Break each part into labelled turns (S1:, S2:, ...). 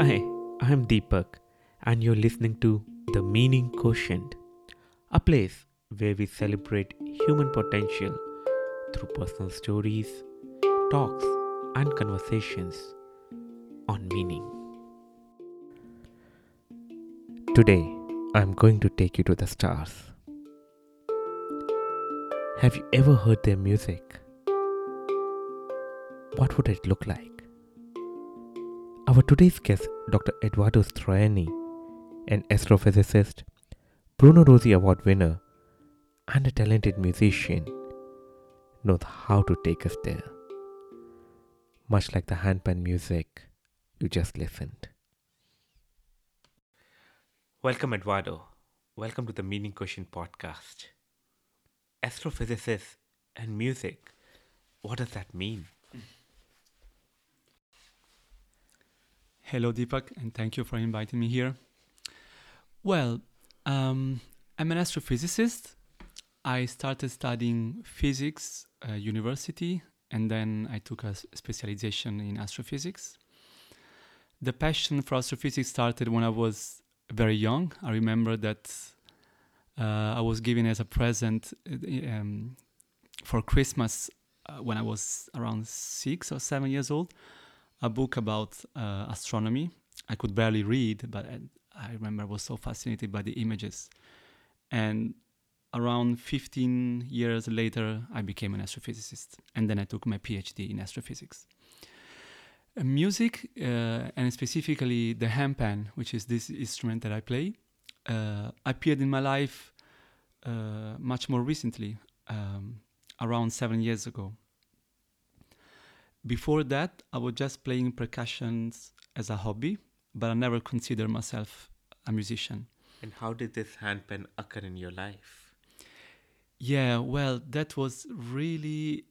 S1: Hi, I'm Deepak, and you're listening to The Meaning Quotient, a place where we celebrate human potential through personal stories, talks, and conversations on meaning. Today, I'm going to take you to the stars. Have you ever heard their music? What would it look like? Our today's guest, Dr. Edoardo Striani, an astrophysicist, Bruno Rossi Award winner, and a talented musician, knows how to take us there. Much like the handpan music you just listened. Welcome, Edoardo. Welcome to the Meaning Quotient podcast. Astrophysicist and music, what does that mean?
S2: Hello, Deepak, and thank you for inviting me here. Well, um, I'm an astrophysicist. I started studying physics at university, and then I took a specialization in astrophysics. The passion for astrophysics started when I was very young. I remember that uh, I was given as a present uh, um, for Christmas uh, when I was around six or seven years old a book about uh, astronomy. I could barely read, but I, remember I was so fascinated by the images. And around 15 years later, I became an astrophysicist, and then I took my PhD in astrophysics. Uh, music, uh, and specifically the handpan, which is this instrument that I play, uh, appeared in my life uh, much more recently, um, around seven years ago. Before that, I was just playing percussions as a hobby, but I never considered myself a musician.
S1: And how did this handpan occur in your life?
S2: Yeah, well, that was really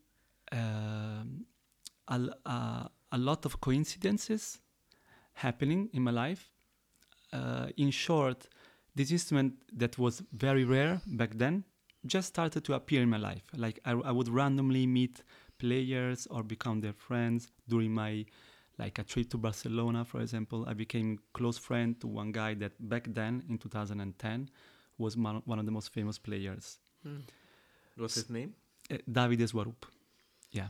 S2: uh, a, a, a, lot of coincidences happening in my life. Uh, in short, this instrument that was very rare back then just started to appear in my life. Like I, I would randomly meet players or become their friends during my like a trip to Barcelona, for example. I became close friend to one guy that back then in 2010 was one of the most famous players.
S1: Hmm. What's his name?
S2: Uh, Davide Swarup. Yeah.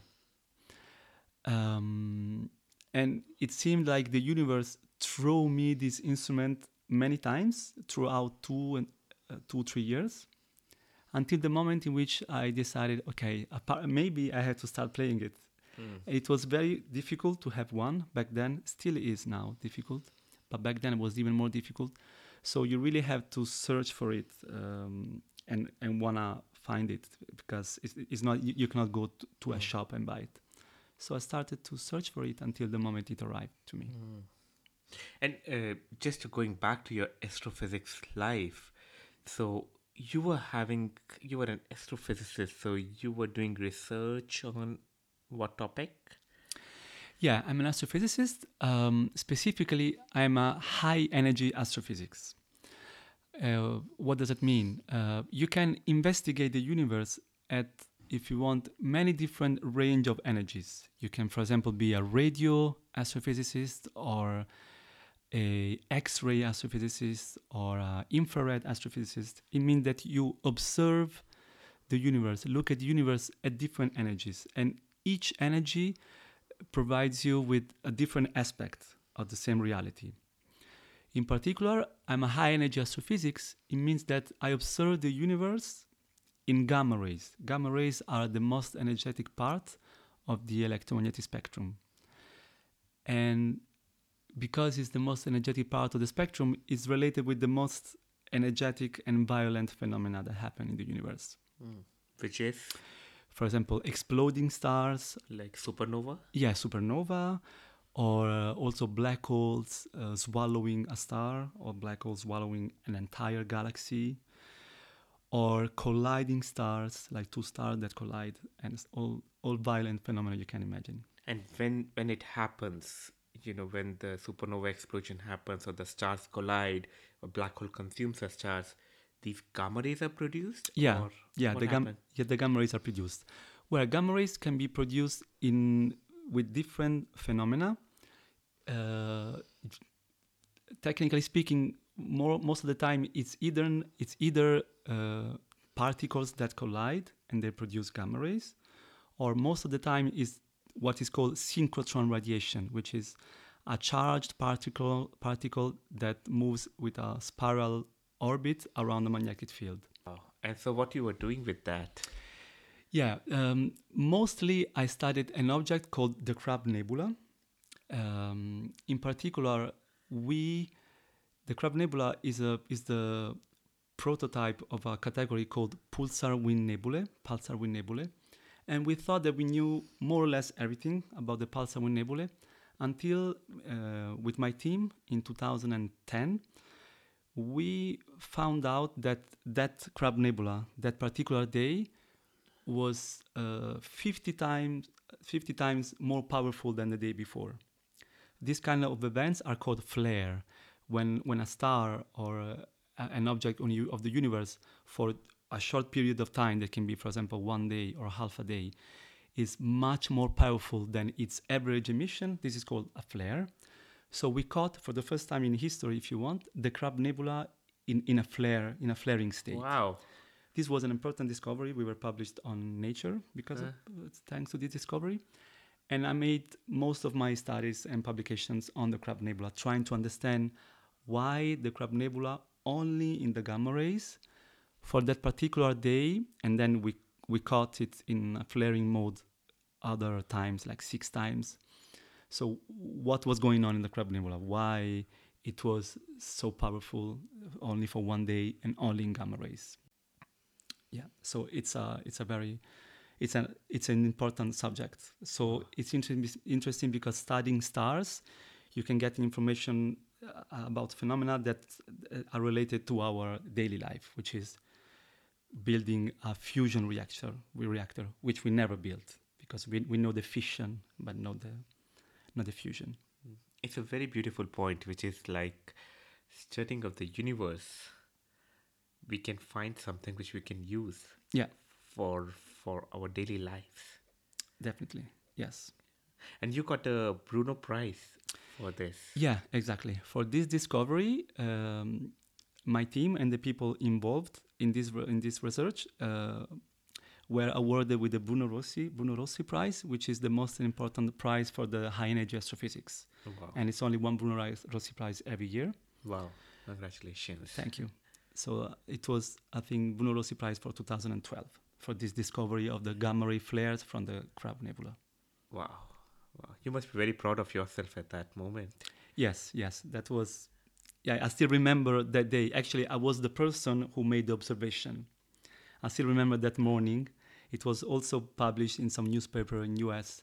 S2: Um, and it seemed like the universe threw me this instrument many times throughout two and uh, two three years until the moment in which I decided, okay, maybe I had to start playing it. Mm. It was very difficult to have one back then, still is now difficult, but back then it was even more difficult. So you really have to search for it um, and and wanna find it because it's, it's not you, you, cannot go to, to mm. a shop and buy it. So I started to search for it until the moment it arrived to me. Mm.
S1: And uh, just going back to your astrophysics life, so you were having you were an astrophysicist so you were doing research on what topic?
S2: Yeah i'm an astrophysicist. Um, specifically i'm a high energy astrophysics. Uh, what does that mean? Uh, you can investigate the universe at if you want many different range of energies. You can for example be a radio astrophysicist or a X-ray astrophysicist or an infrared astrophysicist. It means that you observe the universe, look at the universe at different energies, and each energy provides you with a different aspect of the same reality. In particular, I'm a high energy astrophysics. It means that I observe the universe in gamma rays. Gamma rays are the most energetic part of the electromagnetic spectrum. And because it's the most energetic part of the spectrum, is related with the most energetic and violent phenomena that happen in the universe.
S1: Mm. Which is?
S2: For example, exploding stars.
S1: Like supernova?
S2: Yeah, supernova. Or uh, also black holes uh, swallowing a star, or black holes swallowing an entire galaxy. Or colliding stars, like two stars that collide, and all, all violent phenomena you can imagine.
S1: And when, when it happens, you know when the supernova explosion happens or the stars collide or black hole consumes the stars these gamma rays are produced
S2: yeah. yeah the gamma yeah the gamma rays are produced. Well gamma rays can be produced in with different phenomena. Uh, technically speaking, more most of the time it's either it's either uh, particles that collide and they produce gamma rays, or most of the time is what is called synchrotron radiation, which is a charged particle particle that moves with a spiral orbit around the magnetic field.
S1: Oh, and so what you were doing with that?
S2: Yeah, um, mostly I studied an object called the Crab Nebula. Um, in particular, we the Crab Nebula is a is the prototype of a category called pulsar wind nebulae, pulsar wind nebulae, and we thought that we knew more or less everything about the pulsar wind nebulae until uh, with my team in 2010 we found out that that crab nebula that particular day was uh, 50 times 50 times more powerful than the day before. These kind of events are called flare when when a star or uh, an object on you, of the universe for a short period of time that can be for example one day or half a day is much more powerful than its average emission this is called a flare so we caught for the first time in history if you want the crab nebula in, in a flare in a flaring state
S1: Wow.
S2: this was an important discovery. We were published on Nature because of,
S1: Uh.
S2: thanks to this discovery. And I made most of my studies and publications on the Crab Nebula, trying to understand why the Crab Nebula only in the gamma rays for that particular day, and then we we caught it in flaring mode other times, like six times. So what was going on in the Crab Nebula? Why it was so powerful only for one day and only in gamma rays? yeah so it's a it's a very it's an it's an important subject so it's interesting interesting because studying stars you can get information uh, about phenomena that uh, are related to our daily life which is building a fusion reactor we reactor which we never built because we, we know the fission but not the not the fusion
S1: It's a very beautiful point, which is like studying of the universe. We can find something which we can use
S2: yeah
S1: for for our daily lives.
S2: definitely yes
S1: And you got a Bruno Prize for this.
S2: Yeah, exactly. For this discovery, um, my team and the people involved in this in this research uh, were awarded with the Bruno Rossi Bruno Rossi Prize, which is the most important prize for the high energy astrophysics,
S1: Oh, wow.
S2: and it's only one Bruno Rossi Prize every year.
S1: wow. Congratulations.
S2: Thank you. So uh, it was, I think, Bruno Rossi Prize for 2012 for this discovery of the gamma ray flares from the Crab Nebula.
S1: Wow. Wow. You must be very proud of yourself at that moment.
S2: Yes, yes, that was. Yeah, I still remember that day. Actually, I was the person who made the observation. I still remember that morning. It was also published in some newspaper in US.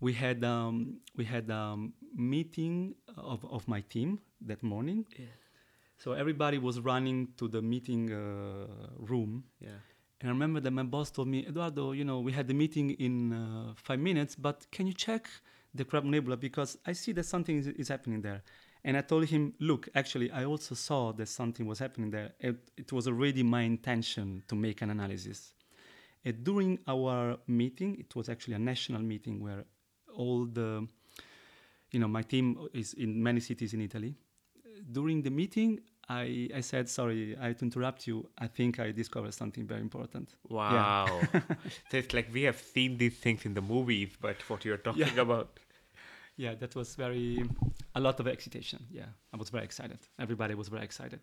S2: We had um, we had a meeting of, of my team that morning.
S1: Yeah.
S2: So everybody was running to the meeting uh, room,
S1: Yeah.
S2: and I remember that my boss told me, Edoardo, you know, we had the meeting in uh, five minutes, but can you check the Crab Nebula because I see that something is, is happening there. And I told him, look, actually, I also saw that something was happening there. It, it was already my intention to make an analysis. And during our meeting, it was actually a national meeting where all the, you know, my team is in many cities in Italy. During the meeting, I, I said, sorry, I had to interrupt you. I think I discovered something very important.
S1: Wow. so it's like we have seen these things in the movies, but what you're talking
S2: Yeah.
S1: about.
S2: Yeah, that was very, a lot of excitation. Yeah, I was very excited. Everybody was very excited.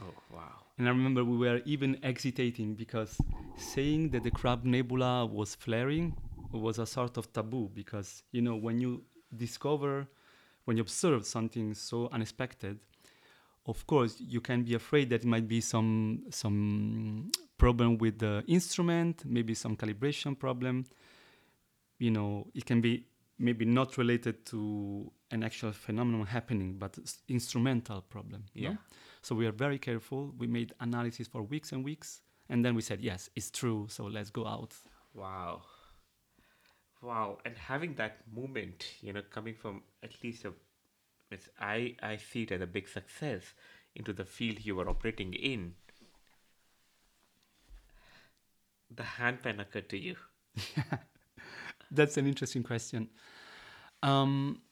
S1: Oh, wow.
S2: And I remember we were even hesitating because saying that the Crab Nebula was flaring was a sort of taboo because, you know, when you discover, when you observe something so unexpected, of course, you can be afraid that it might be some some problem with the instrument, maybe some calibration problem. You know, it can be maybe not related to an actual phenomenon happening, but s- instrumental problem. no?
S1: Yeah.
S2: So we are very careful. We made analysis for weeks and weeks, and then we said, yes, it's true. So let's go out.
S1: Wow. Wow. And having that moment, you know, coming from at least a, it's, I, I see it as a big success into the field you were operating in. The handpan occurred to you.
S2: That's an interesting question. Um,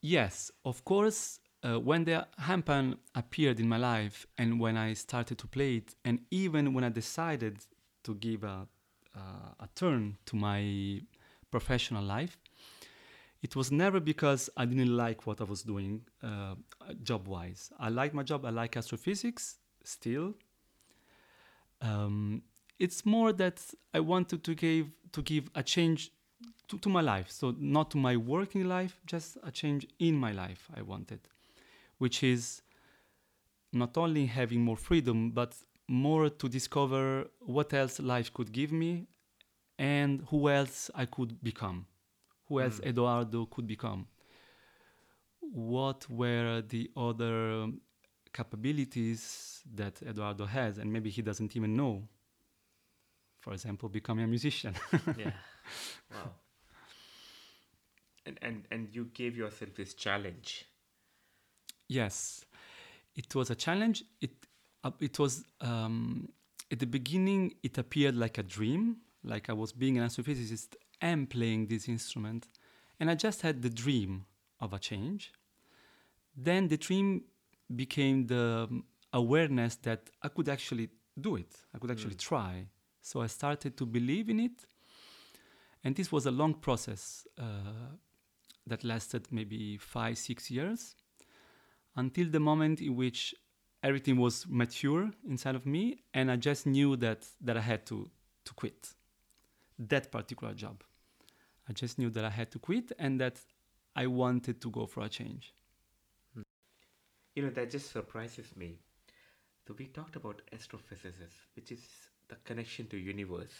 S2: yes, of course. uh, when the handpan appeared in my life and when I started to play it, and even when I decided to give a, uh, a turn to my professional life, it was never because I didn't like what I was doing uh, job wise. I like my job, I like astrophysics still. Um, it's more that I wanted to give to give a change to, to my life. So not to my working life, just a change in my life I wanted, which is not only having more freedom, but more to discover what else life could give me and who else I could become, who else
S1: Mm.
S2: Edoardo could become. What were the other capabilities that Edoardo has, and maybe he doesn't even know? For example, becoming a musician.
S1: yeah. Wow. And, and and you gave yourself this challenge.
S2: Yes, it was a challenge. It uh, it was um, at the beginning. It appeared like a dream, like I was being an astrophysicist and playing this instrument, and I just had the dream of a change. Then the dream became the um, awareness that I could actually do it. I could actually
S1: Mm.
S2: try. So I started to believe in it, and this was a long process uh, that lasted maybe five, six years until the moment in which everything was mature inside of me and I just knew that that I had to to quit that particular job. I just knew that I had to quit and that I wanted to go for a change.
S1: You know, that just surprises me. So we talked about astrophysics, which is the connection to universe.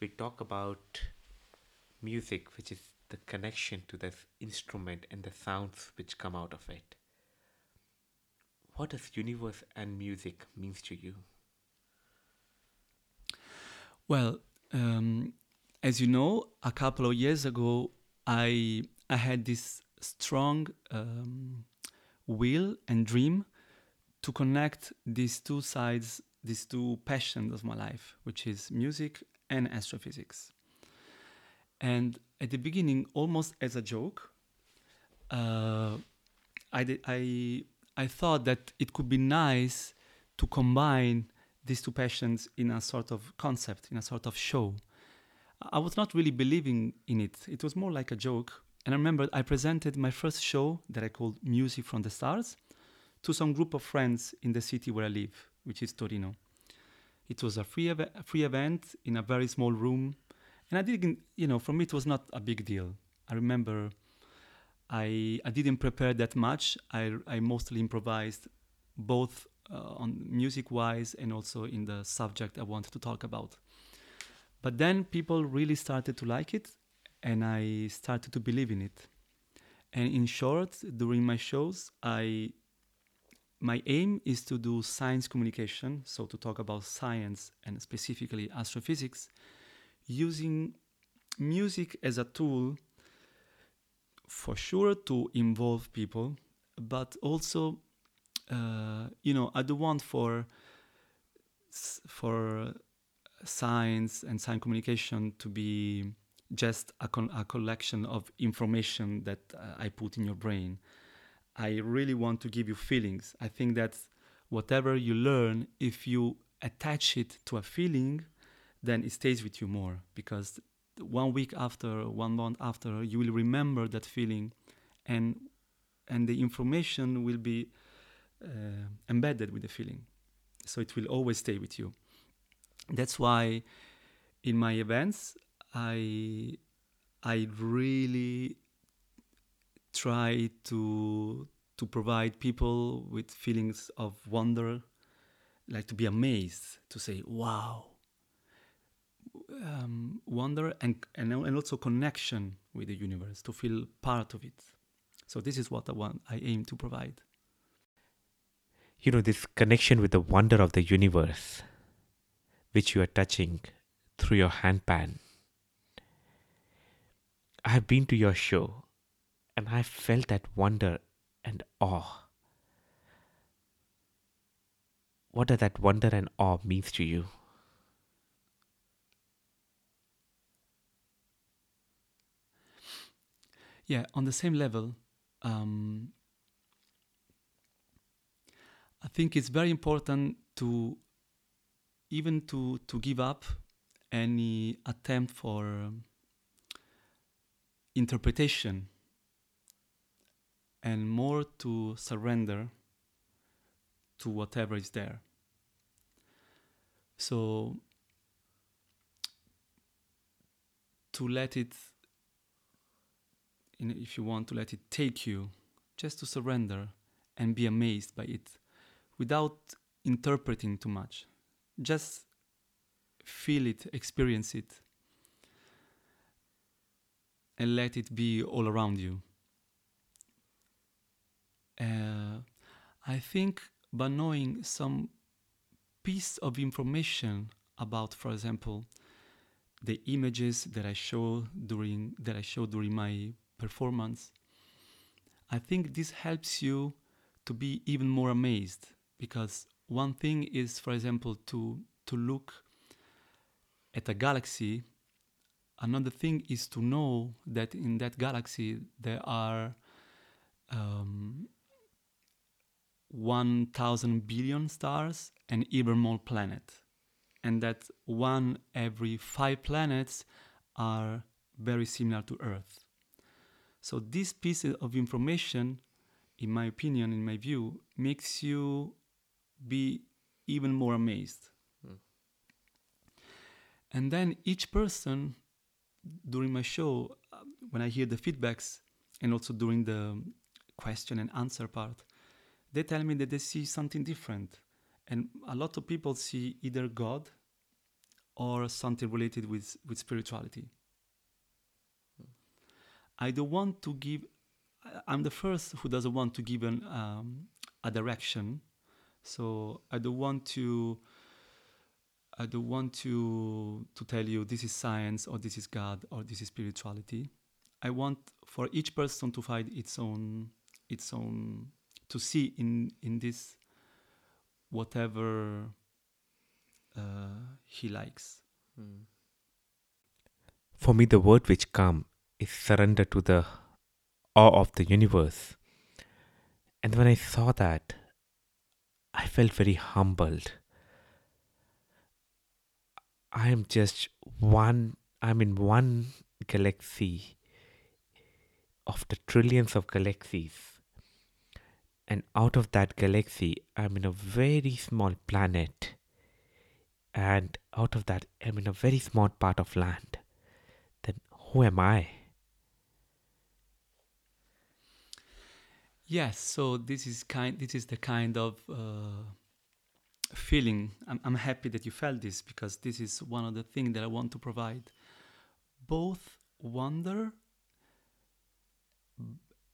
S1: We talk about music, which is the connection to this instrument and the sounds which come out of it. What does universe and music means to you?
S2: Well, um, as you know, a couple of years ago, I I had this strong um, will and dream to connect these two sides, these two passions of my life, which is music and astrophysics. And at the beginning, almost as a joke, uh, I, did, I I thought that it could be nice to combine these two passions in a sort of concept, in a sort of show. I was not really believing in it. It was more like a joke. And I remember I presented my first show that I called Music from the Stars to some group of friends in the city where I live, which is Torino. It was a free, ev- free event in a very small room. And I didn't, you know, for me it was not a big deal. I remember I, I didn't prepare that much. I, I mostly improvised both uh, on music wise and also in the subject I wanted to talk about. But then people really started to like it and I started to believe in it. And in short, during my shows, I my aim is to do science communication, so to talk about science and specifically astrophysics, using music as a tool for sure to involve people, but also, uh, you know, I don't want for for science and science communication to be just a, con- a collection of information that uh, I put in your brain. I really want to give you feelings. I think that whatever you learn, if you attach it to a feeling, then it stays with you more because one week after, one month after, you will remember that feeling, and and the information will be uh, embedded with the feeling, so it will always stay with you. That's why in my events I I really try to to provide people with feelings of wonder, like to be amazed, to say, "Wow." Um, wonder and, and and also connection with the universe to feel part of it. So this is what I want. I aim to provide.
S1: You know, this connection with the wonder of the universe, which you are touching through your handpan. I have been to your show and I felt that wonder and awe. What does that wonder and awe means to you?
S2: Yeah, on the same level, um, I think it's very important to even to to give up any attempt for um, interpretation and more to surrender to whatever is there. So to let it, know, if you want to let it take you, just to surrender and be amazed by it without interpreting too much. Just feel it, experience it, and let it be all around you. Uh, I think by knowing some piece of information about, for example, the images that I show during that I show during my performance, I think this helps you to be even more amazed because one thing is, for example, to to look at a galaxy. Another thing is to know that in that galaxy there are um, 1,000 billion stars and even more planets. And that one every five planets are very similar to Earth. So, this piece of information, in my opinion, in my view, makes you be even more amazed.
S1: Mm.
S2: And then each person during my show, uh, when I hear the feedbacks and also during the question and answer part, they tell me that they see something different. And a lot of people see either God or something related with, with spirituality. I don't want to give, I'm the first who doesn't want to give an, um, a direction. So I don't want to, I don't want to, to tell you this is science or this is God or this is spirituality. I want for each person to find its own, its own to see in in this whatever uh, he likes.
S1: For me, the word which come is surrender to the awe of the universe. And when I saw that, I felt very humbled. I am just one, I'm in one galaxy of the trillions of galaxies. And out of that galaxy, I'm in a very small planet. And out of that, I'm in a very small part of land. Then who am I?
S2: Yes, so this is kind. This is the kind of uh, feeling. I'm, I'm happy that you felt this because this is one of the things that I want to provide. Both wonder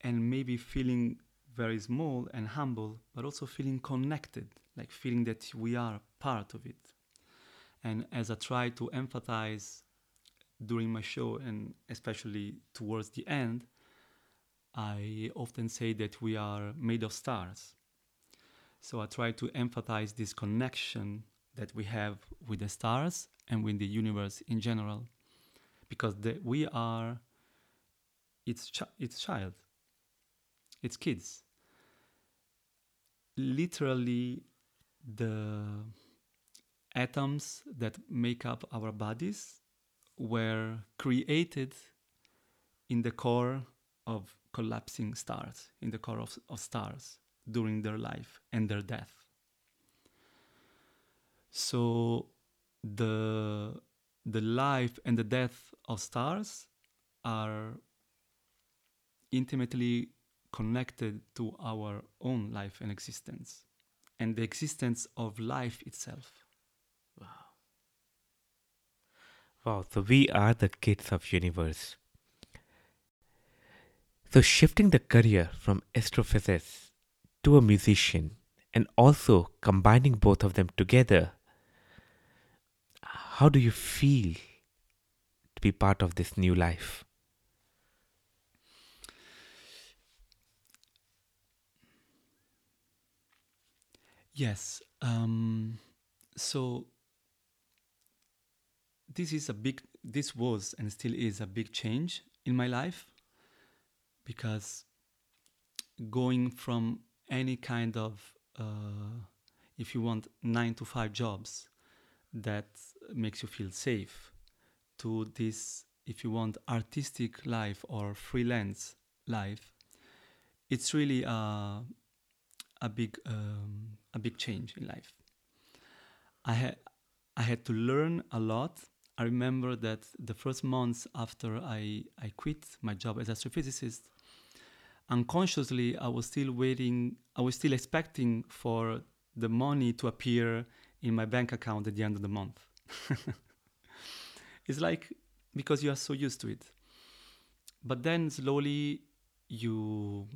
S2: and maybe feeling very small and humble, but also feeling connected, like feeling that we are part of it. And as I try to empathize during my show, and especially towards the end, I often say that we are made of stars. So I try to emphasize this connection that we have with the stars and with the universe in general, because the, we are its chi- its child, its kids. Literally, the atoms that make up our bodies were created in the core of collapsing stars, in the core of, of stars during their life and their death. So the the life and the death of stars are intimately connected to our own life and existence and the existence of life itself.
S1: Wow, Wow, so we are the kids of universe. So shifting the career from astrophysicist to a musician and also combining both of them together, how do you feel to be part of this new life?
S2: Yes. Um, so this is a big. This was and still is a big change in my life because going from any kind of uh, if you want nine to five jobs that makes you feel safe, to this, if you want artistic life or freelance life, it's really a, a big um, a big change in life. I had I had to learn a lot. I remember that the first months after I, I quit my job as astrophysicist, unconsciously I was still waiting, I was still expecting for the money to appear in my bank account at the end of the month. it's like because you are so used to it. But then slowly you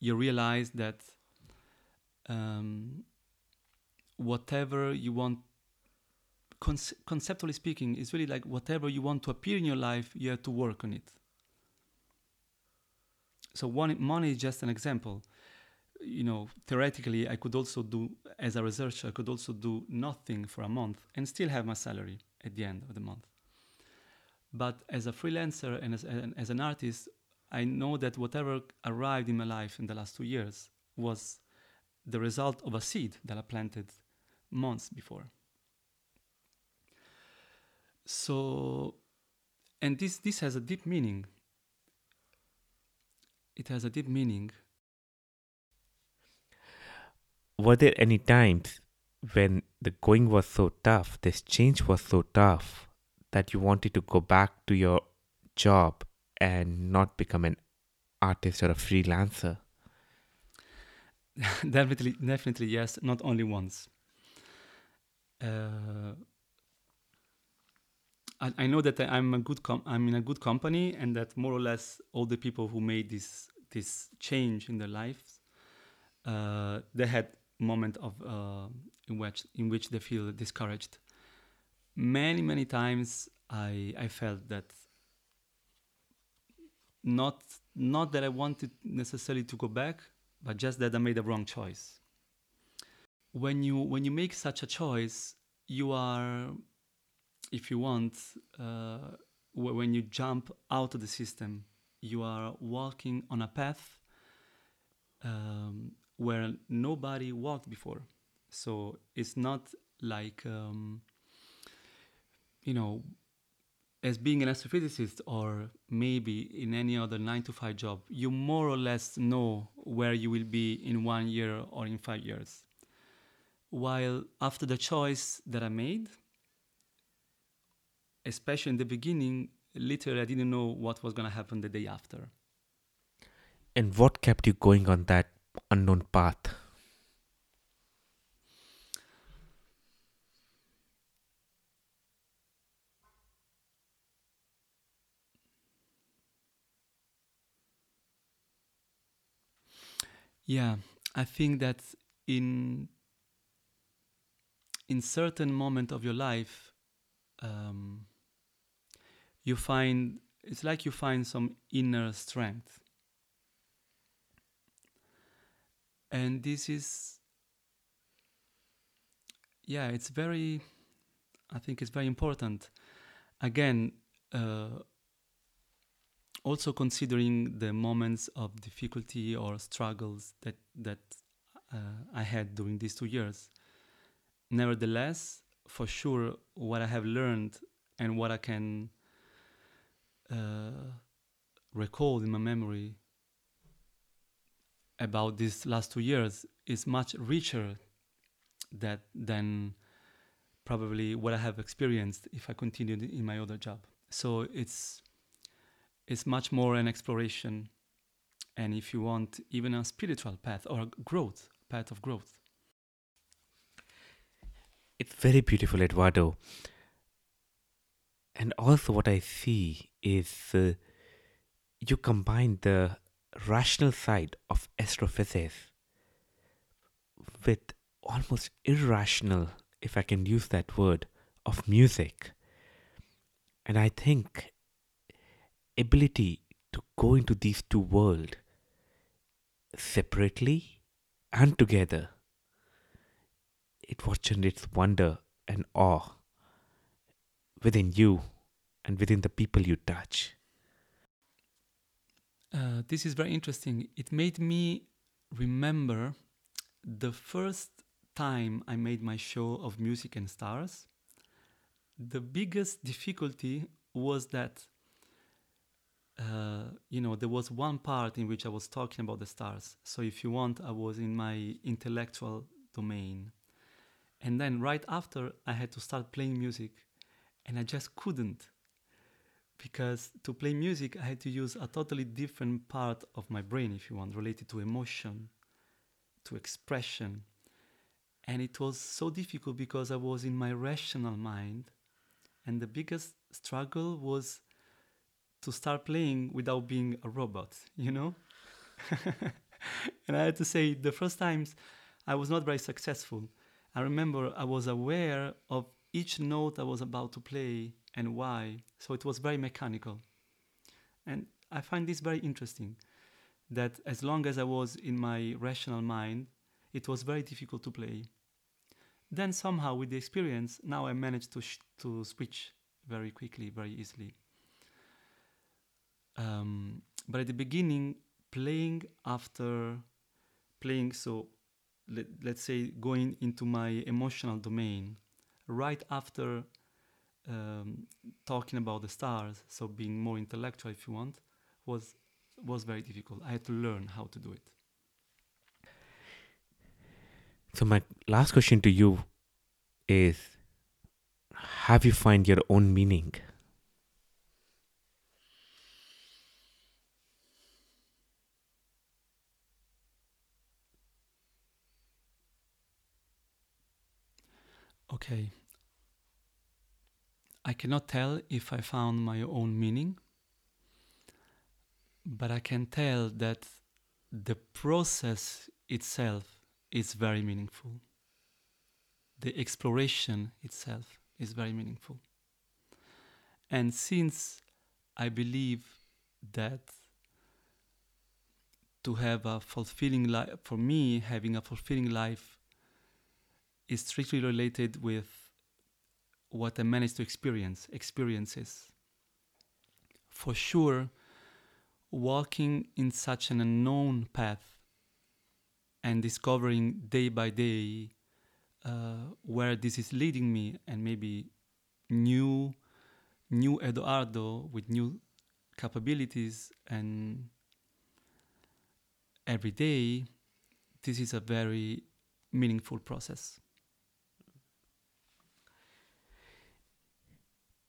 S2: you realize that um, whatever you want conce- conceptually speaking is really like whatever you want to appear in your life you have to work on it so one, money is just an example. You know theoretically i could also do as a researcher i could also do nothing for a month and still have my salary at the end of the month. But as a freelancer and as, and as an artist i know that whatever arrived in my life in the last two years was the result of a seed that i planted months before. So and this this has a deep meaning it has a deep meaning
S1: Were there any times when the going was so tough, this change was so tough, that you wanted to go back to your job and not become an artist or a freelancer?
S2: definitely definitely yes not only once uh, I, know that I'm a good com- I'm in a good company and that more or less all the people who made this this change in their lives uh, they had moment of uh, in which in which they feel discouraged. Many many times I I felt that not not that I wanted necessarily to go back but just that I made a wrong choice. When you when you make such a choice you are if you want, uh, when you jump out of the system, you are walking on a path um, where nobody walked before. So it's not like, um, you know, as being an astrophysicist or maybe in any other nine to five job, you more or less know where you will be in one year or in five years. While after the choice that I made, especially in the beginning, literally I didn't know what was going to happen the day after.
S1: And what kept you going on that unknown path?
S2: Yeah, I think that in in certain moment of your life, um, you find it's like you find some inner strength. And this is yeah it's very i think it's very important. Again uh, also considering the moments of difficulty or struggles that that uh, i had during these two years. Nevertheless for sure what i have learned and what i can uh, recalled in my memory about these last two years is much richer that than probably what I have experienced if I continued in my other job. So it's it's much more an exploration. And if you want even a spiritual path or a growth path of growth.
S1: It's very beautiful edoardo and also what i see is uh, you combine the rational side of astrophysics with almost irrational, if I can use that word, of music. And I think ability to go into these two worlds separately and together, it what generates wonder and awe within you and within the people you touch.
S2: Uh, this is very interesting. It made me remember the first time I made my show of music and stars, the biggest difficulty was that uh, you know there was one part in which I was talking about the stars. So if you want, I was in my intellectual domain, and then right after I had to start playing music, and I just couldn't because to play music I had to use a totally different part of my brain, if you want, related to emotion, to expression. And it was so difficult because I was in my rational mind. And the biggest struggle was to start playing without being a robot, you know? and I had to say, the first times I was not very successful. I remember I was aware of each note I was about to play and why. So it was very mechanical. And I find this very interesting that as long as I was in my rational mind, it was very difficult to play. Then somehow with the experience, now I managed to, sh- to switch very quickly, very easily. Um, but at the beginning, playing after playing, so let, let's say going into my emotional domain, right after um, talking about the stars, so being more intellectual, if you want, was was very difficult. I had to learn how to do it.
S1: So my last question to you is have you find your own meaning?
S2: Okay. I cannot tell if I found my own meaning, but I can tell that the process itself is very meaningful. The exploration itself is very meaningful. And since I believe that to have a fulfilling life, for me, having a fulfilling life is strictly related with what I managed to experience, experiences. For sure, walking in such an unknown path and discovering day by day uh, where this is leading me and maybe new new Edoardo with new capabilities and every day this is a very meaningful process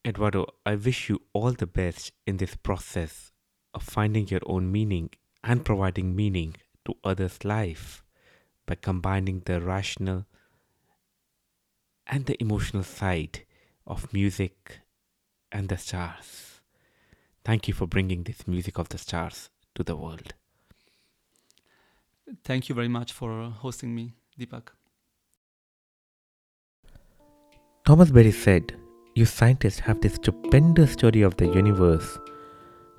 S1: Edoardo, I wish you all the best in this process of finding your own meaning and providing meaning to others' life by combining the rational and the emotional side of music and the stars. Thank you for bringing this music of the stars to the world.
S2: Thank you very much for hosting me, Deepak.
S1: Thomas Berry said, You scientists have this stupendous story of the universe.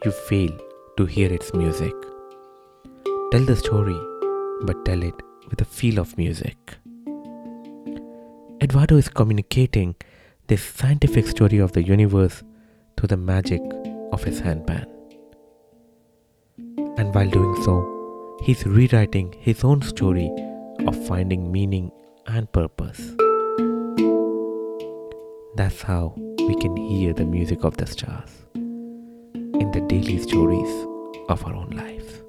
S1: You fail to hear its music. Tell the story, but tell it with a feel of music. Edoardo is communicating this scientific story of the universe through the magic of his handpan. And while doing so, he's rewriting his own story of finding meaning and purpose. That's how we can hear the music of the stars in the daily stories of our own lives.